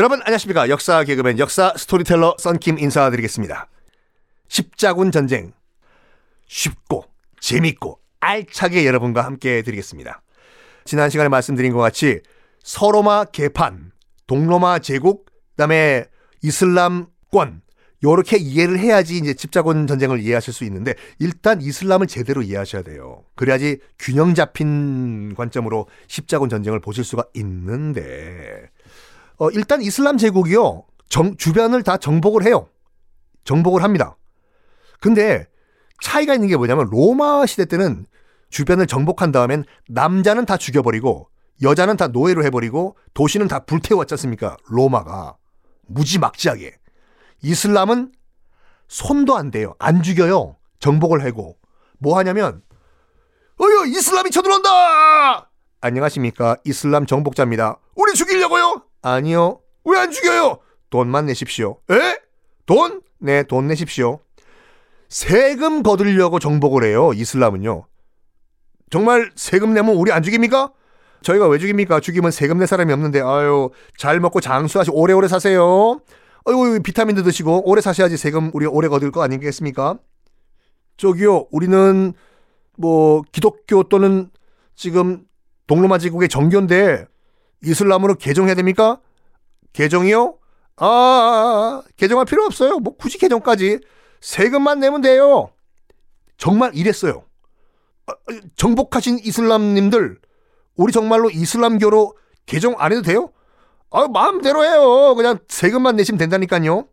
여러분 안녕하십니까? 역사 개그맨 역사 스토리텔러 썬킴 인사드리겠습니다. 십자군 전쟁. 쉽고 재밌고 알차게 여러분과 함께 드리겠습니다. 지난 시간에 말씀드린 것 같이 서로마 개판 동로마 제국 그다음에 이슬람권. 요렇게 이해를 해야지 이제 십자군 전쟁을 이해하실 수 있는데 일단 이슬람을 제대로 이해하셔야 돼요. 그래야지 균형 잡힌 관점으로 십자군 전쟁을 보실 수가 있는데 어, 일단 이슬람 제국이요. 정, 주변을 다 정복을 해요. 정복을 합니다. 근데 차이가 있는 게 뭐냐면 로마 시대 때는 주변을 정복한 다음엔 남자는 다 죽여버리고 여자는 다 노예로 해버리고 도시는 다 불태웠지 않습니까? 로마가. 무지막지하게. 이슬람은 손도 안 대요. 안 죽여요. 정복을 하고. 뭐 하냐면, 어여, 이슬람이 쳐들어온다! 안녕하십니까. 이슬람 정복자입니다. 우리 죽이려고요? 아니요. 왜 안 죽여요? 돈만 내십시오. 에? 돈? 네, 돈 내십시오. 세금 거두려고 정복을 해요. 이슬람은요. 정말 세금 내면 우리 안 죽입니까? 저희가 왜 죽입니까? 죽이면 세금 낼 사람이 없는데 아유 잘 먹고 장수하시고 오래오래 사세요. 어이구 비타민도 드시고 오래 사셔야지 세금 우리 오래 거둘 거 아니겠습니까? 저기요 우리는 뭐 기독교 또는 지금 동로마 제국의 정교인데 이슬람으로 개종해야 됩니까? 개종이요? 아, 아, 아, 개종할 필요 없어요. 뭐 굳이 개종까지 세금만 내면 돼요. 정말 이랬어요. 아, 정복하신 이슬람님들 우리 정말로 이슬람교로 개종 안 해도 돼요? 아, 마음대로 해요. 그냥 세금만 내시면 된다니까요.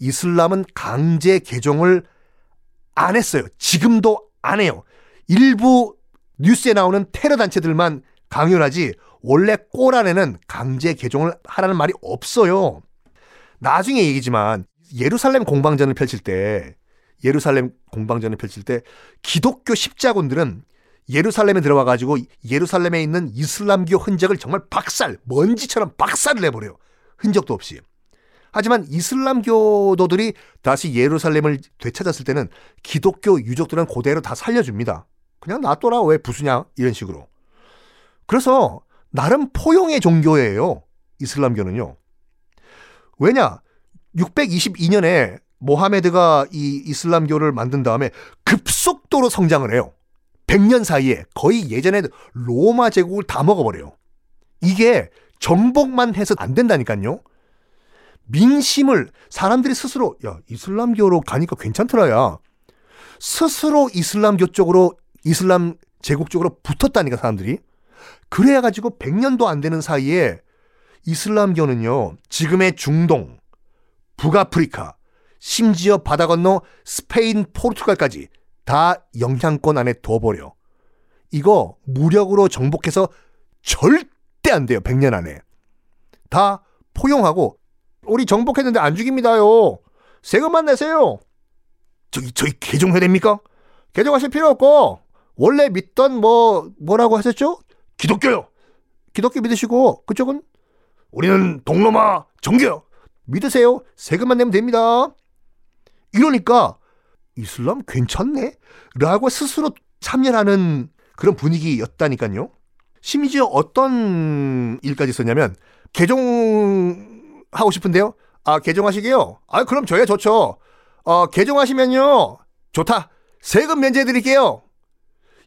이슬람은 강제 개종을 안 했어요. 지금도 안 해요. 일부 뉴스에 나오는 테러 단체들만 강요하지 원래 꼴 안에는 강제 개종을 하라는 말이 없어요. 나중에 얘기지만 예루살렘 공방전을 펼칠 때 예루살렘 공방전을 펼칠 때 기독교 십자군들은 예루살렘에 들어와 가지고 예루살렘에 있는 이슬람교 흔적을 정말 박살, 먼지처럼 박살을 내버려요. 흔적도 없이. 하지만 이슬람교도들이 다시 예루살렘을 되찾았을 때는 기독교 유족들은 그대로 다 살려줍니다. 그냥 놔둬라 왜 부수냐 이런 식으로. 그래서 나름 포용의 종교예요. 이슬람교는요. 왜냐? 622년에 모하메드가 이 이슬람교를 만든 다음에 급속도로 성장을 해요. 100년 사이에 거의 예전에 로마 제국을 다 먹어버려요. 이게 정복만 해서 안 된다니까요. 민심을 사람들이 스스로 야 이슬람교로 가니까 괜찮더라 야 스스로 이슬람교 쪽으로 이슬람 제국 쪽으로 붙었다니까 사람들이 그래야 가지고 100년도 안 되는 사이에 이슬람교는요 지금의 중동 북아프리카 심지어 바다 건너 스페인 포르투갈까지 다 영향권 안에 둬버려. 이거 무력으로 정복해서 절대 안 돼요. 100년 안에. 다 포용하고 우리 정복했는데 안 죽입니다요. 세금만 내세요. 저기 저희 개종해야 됩니까? 개종하실 필요 없고 원래 믿던 뭐 뭐라고 하셨죠? 기독교요. 기독교 믿으시고 그쪽은 우리는 동로마 정교 믿으세요. 세금만 내면 됩니다. 이러니까 이슬람 괜찮네? 라고 스스로 참여하는 그런 분위기였다니까요. 심지어 어떤 일까지 있었냐면 개종하고 싶은데요. 아 개종하시게요? 아 그럼 저야 좋죠. 어 개종하시면요 좋다. 세금 면제해 드릴게요.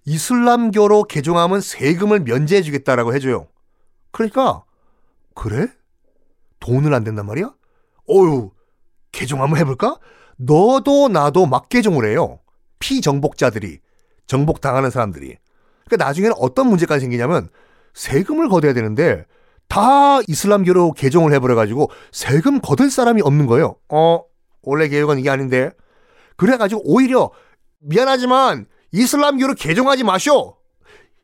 이슬람교로 개종하면 세금을 면제해 주겠다라고 해줘요. 그러니까 그래? 돈을 안 된단 말이야? 어유 개종 한번 해볼까? 너도 나도 막 개종을 해요. 피정복자들이 정복 당하는 사람들이. 그러니까 나중에는 어떤 문제까지 생기냐면 세금을 걷어야 되는데 다 이슬람교로 개종을 해버려가지고 세금 걷을 사람이 없는 거예요. 어, 원래 계획은 이게 아닌데. 그래가지고 오히려 미안하지만 이슬람교로 개종하지 마쇼.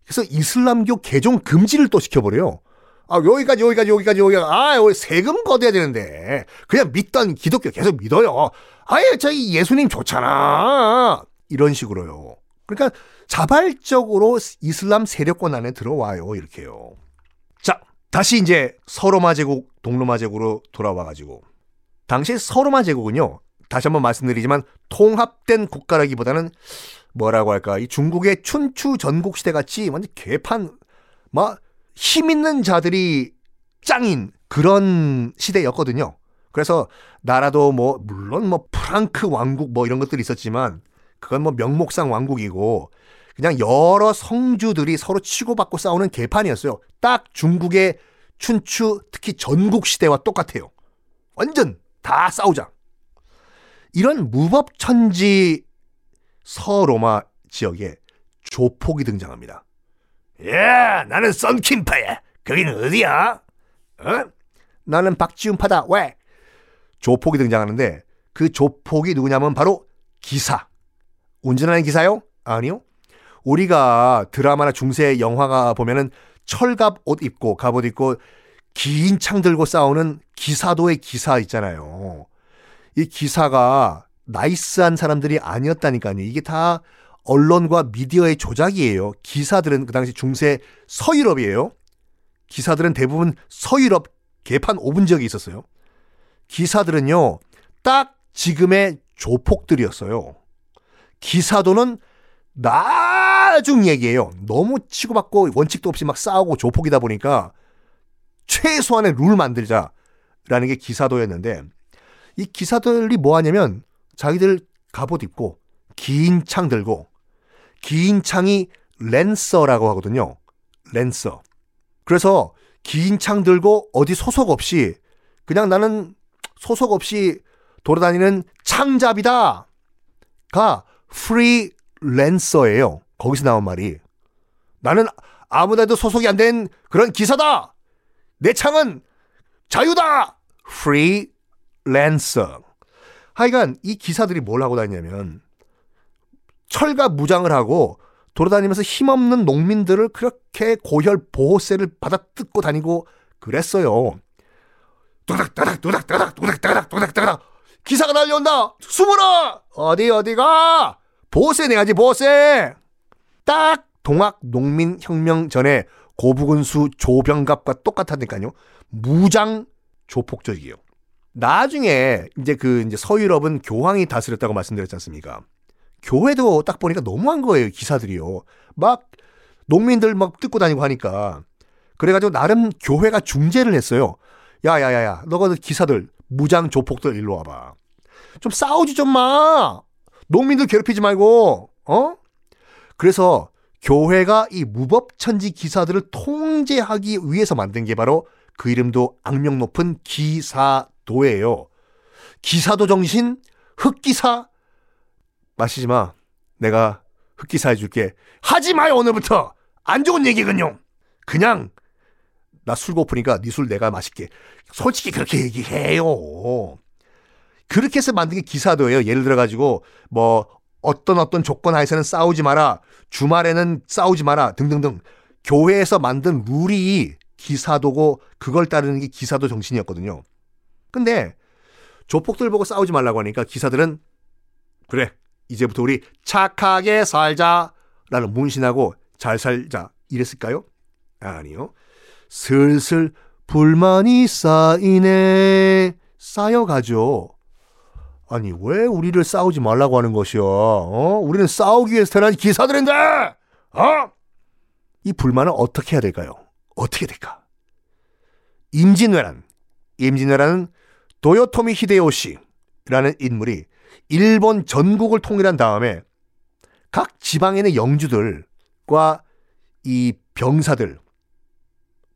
그래서 이슬람교 개종 금지를 또 시켜버려요. 아, 여기까지, 여기까지, 여기까지, 여기까지. 아, 여기 세금 걷어야 되는데. 그냥 믿던 기독교 계속 믿어요. 아예 저기 예수님 좋잖아. 이런 식으로요. 그러니까 자발적으로 이슬람 세력권 안에 들어와요. 이렇게요. 자, 다시 이제 서로마 제국, 동로마 제국으로 돌아와 가지고 당시 서로마 제국은요. 다시 한번 말씀드리지만 통합된 국가라기보다는 뭐라고 할까? 이 중국의 춘추 전국 시대 같이 완전 개판 막 힘 있는 자들이 짱인 그런 시대였거든요. 그래서 나라도 뭐 물론 뭐 프랑크 왕국 뭐 이런 것들이 있었지만 그건 뭐 명목상 왕국이고 그냥 여러 성주들이 서로 치고받고 싸우는 개판이었어요. 딱 중국의 춘추 특히 전국 시대와 똑같아요. 완전 다 싸우자. 이런 무법천지 서로마 지역에 조폭이 등장합니다. 야, 나는 썬킴파야. 거기는 어디야? 어? 나는 박지훈파다. 왜? 조폭이 등장하는데 그 조폭이 누구냐면 바로 기사. 운전하는 기사요? 아니요. 우리가 드라마나 중세 영화가 보면은 철갑 옷 입고 갑옷 입고 긴 창 들고 싸우는 기사도의 기사 있잖아요. 이 기사가 나이스한 사람들이 아니었다니까요. 이게 다 언론과 미디어의 조작이에요. 기사들은 그 당시 중세 서유럽이에요. 기사들은 대부분 서유럽 개판 5분 지역에 있었어요. 기사들은요, 딱 지금의 조폭들이었어요. 기사도는 나중 얘기예요. 너무 치고받고 원칙도 없이 막 싸우고 조폭이다 보니까 최소한의 룰 만들자라는 게 기사도였는데 이 기사들이 뭐 하냐면 자기들 갑옷 입고 긴 창 들고 긴 창이 랜서라고 하거든요. 랜서. 그래서 긴 창 들고 어디 소속 없이 그냥 나는 소속 없이 돌아다니는 창잡이다. 가 프리랜서예요. 거기서 나온 말이. 나는 아무데도 소속이 안 된 그런 기사다. 내 창은 자유다. 프리 랜서. 하여간 이 기사들이 뭘 하고 다니냐면 철갑 무장을 하고 돌아다니면서 힘없는 농민들을 그렇게 고혈 보호세를 받아 뜯고 다니고 그랬어요. 도닥도닥 도닥도닥 도닥도닥 도닥도닥 기사가 달려온다. 숨어라. 어디 어디가? 보호세 내야지 보호세. 딱 동학 농민 혁명 전에 고부군수 조병갑과 똑같았니까요. 무장 조폭적이에요. 나중에 이제 그 이제 서유럽은 교황이 다스렸다고 말씀드렸지 않습니까? 교회도 딱 보니까 너무한 거예요, 기사들이요. 막 농민들 막 뜯고 다니고 하니까. 그래가지고 나름 교회가 중재를 했어요. 야 야 야 야, 너가 기사들 무장 조폭들 일로 와봐. 좀 싸우지 좀 마. 농민들 괴롭히지 말고, 어? 그래서 교회가 이 무법천지 기사들을 통제하기 위해서 만든 게 바로 그 이름도 악명 높은 기사 도예요. 기사도 정신, 흑기사, 마시지 마. 내가 흑기사 해줄게. 하지 마요, 오늘부터. 안 좋은 얘기군요. 그냥, 나 술 고프니까 네 술 내가 마실게. 솔직히 그렇게 얘기해요. 그렇게 해서 만든 게 기사도예요. 예를 들어가지고, 뭐, 어떤 어떤 조건 하에서는 싸우지 마라. 주말에는 싸우지 마라. 등등등. 교회에서 만든 룰이 기사도고 그걸 따르는 게 기사도 정신이었거든요. 근데 조폭들 보고 싸우지 말라고 하니까 기사들은 그래. 이제부터 우리 착하게 살자. 라는 문신하고 잘 살자. 이랬을까요? 아니요. 슬슬 불만이 쌓이네. 쌓여가죠. 아니, 왜 우리를 싸우지 말라고 하는 것이요? 어? 우리는 싸우기 위해서 태어난 기사들인데! 어? 이 불만을 어떻게 해야 될까요? 어떻게 될까? 임진왜란. 임진왜란은 도요토미 히데요시라는 인물이 일본 전국을 통일한 다음에 각 지방에 있는 영주들과 이 병사들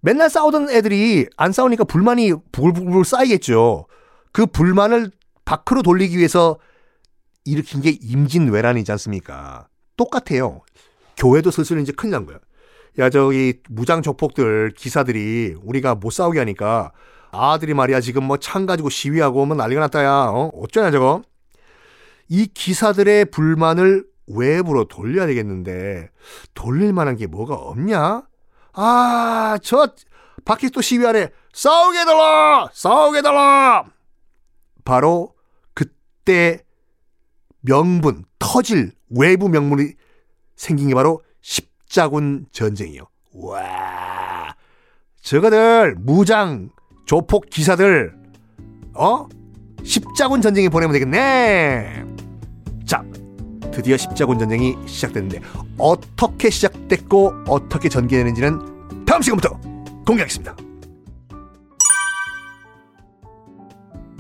맨날 싸우던 애들이 안 싸우니까 불만이 부글부글 쌓이겠죠. 그 불만을 밖으로 돌리기 위해서 일으킨 게 임진왜란이지 않습니까? 똑같아요. 교회도 슬슬 이제 큰일 난 거야. 야, 저기 무장 조폭들, 기사들이 우리가 못 싸우게 하니까 아들이 말이야 지금 뭐 창 가지고 시위하고 오면 난리가 났다야. 어? 어쩌냐 저거? 이 기사들의 불만을 외부로 돌려야 되겠는데 돌릴 만한 게 뭐가 없냐? 아, 저또 시위하네. 싸우게 해달라! 싸우게 해달라! 바로 그때 명분, 터질 외부 명분이 생긴 게 바로 십자군 전쟁이요. 와, 저거들 무장 조폭 기사들 어 십자군 전쟁에 보내면 되겠네. 자, 드디어 십자군 전쟁이 시작됐는데 어떻게 시작됐고 어떻게 전개되는지는 다음 시간부터 공개하겠습니다.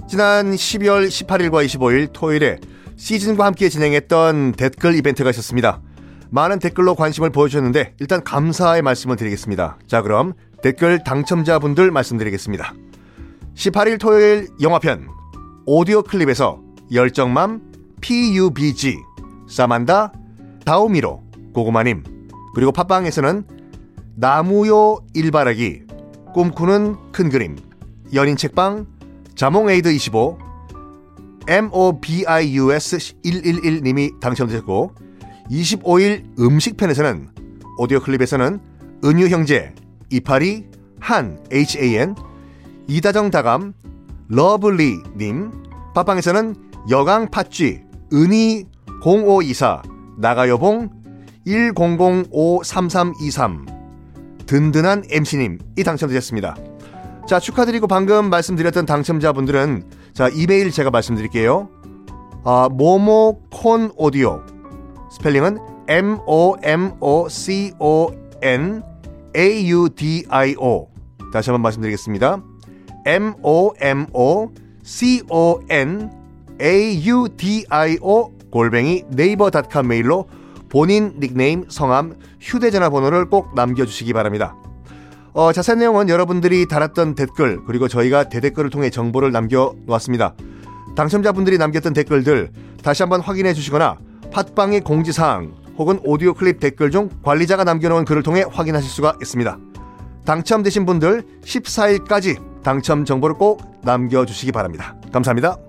지난 12월 18일과 25일 토요일에 시즌과 함께 진행했던 댓글 이벤트가 있었습니다. 많은 댓글로 관심을 보여주셨는데 일단 감사의 말씀을 드리겠습니다. 자 그럼 댓글 당첨자분들 말씀드리겠습니다. 18일 토요일 영화편 오디오 클립에서 열정맘 PUBG 사만다 다오미로 고구마님 그리고 팟빵에서는 나무요 일바라기 꿈꾸는 큰 그림 연인 책방 자몽에이드 25 MOBIUS 111님이 당첨되셨고 25일 음식편에서는 오디오 클립에서는 은유 형제 이파리 한 HAN 이다정 다감 러블리 님 팟빵에서는 여강 팥쥐 은희 0524 나가여봉 10053323 든든한 MC님 이 당첨되셨습니다. 자, 축하드리고 방금 말씀드렸던 당첨자분들은 자, 이메일 제가 말씀드릴게요. 아, 모모콘 오디오. 스펠링은 M O M O C O N A U D I O. 다시 한번 말씀드리겠습니다. M O M O C O N A U D I O 골뱅이 네이버닷컴 메일로 본인 닉네임, 성함, 휴대전화 번호를 꼭 남겨주시기 바랍니다. 어, 자세한 내용은 여러분들이 달았던 댓글 그리고 저희가 대댓글을 통해 정보를 남겨놓았습니다. 당첨자분들이 남겼던 댓글들 다시 한번 확인해 주시거나 팟빵의 공지사항 혹은 오디오 클립 댓글 중 관리자가 남겨놓은 글을 통해 확인하실 수가 있습니다. 당첨되신 분들 14일까지 당첨 정보를 꼭 남겨주시기 바랍니다. 감사합니다.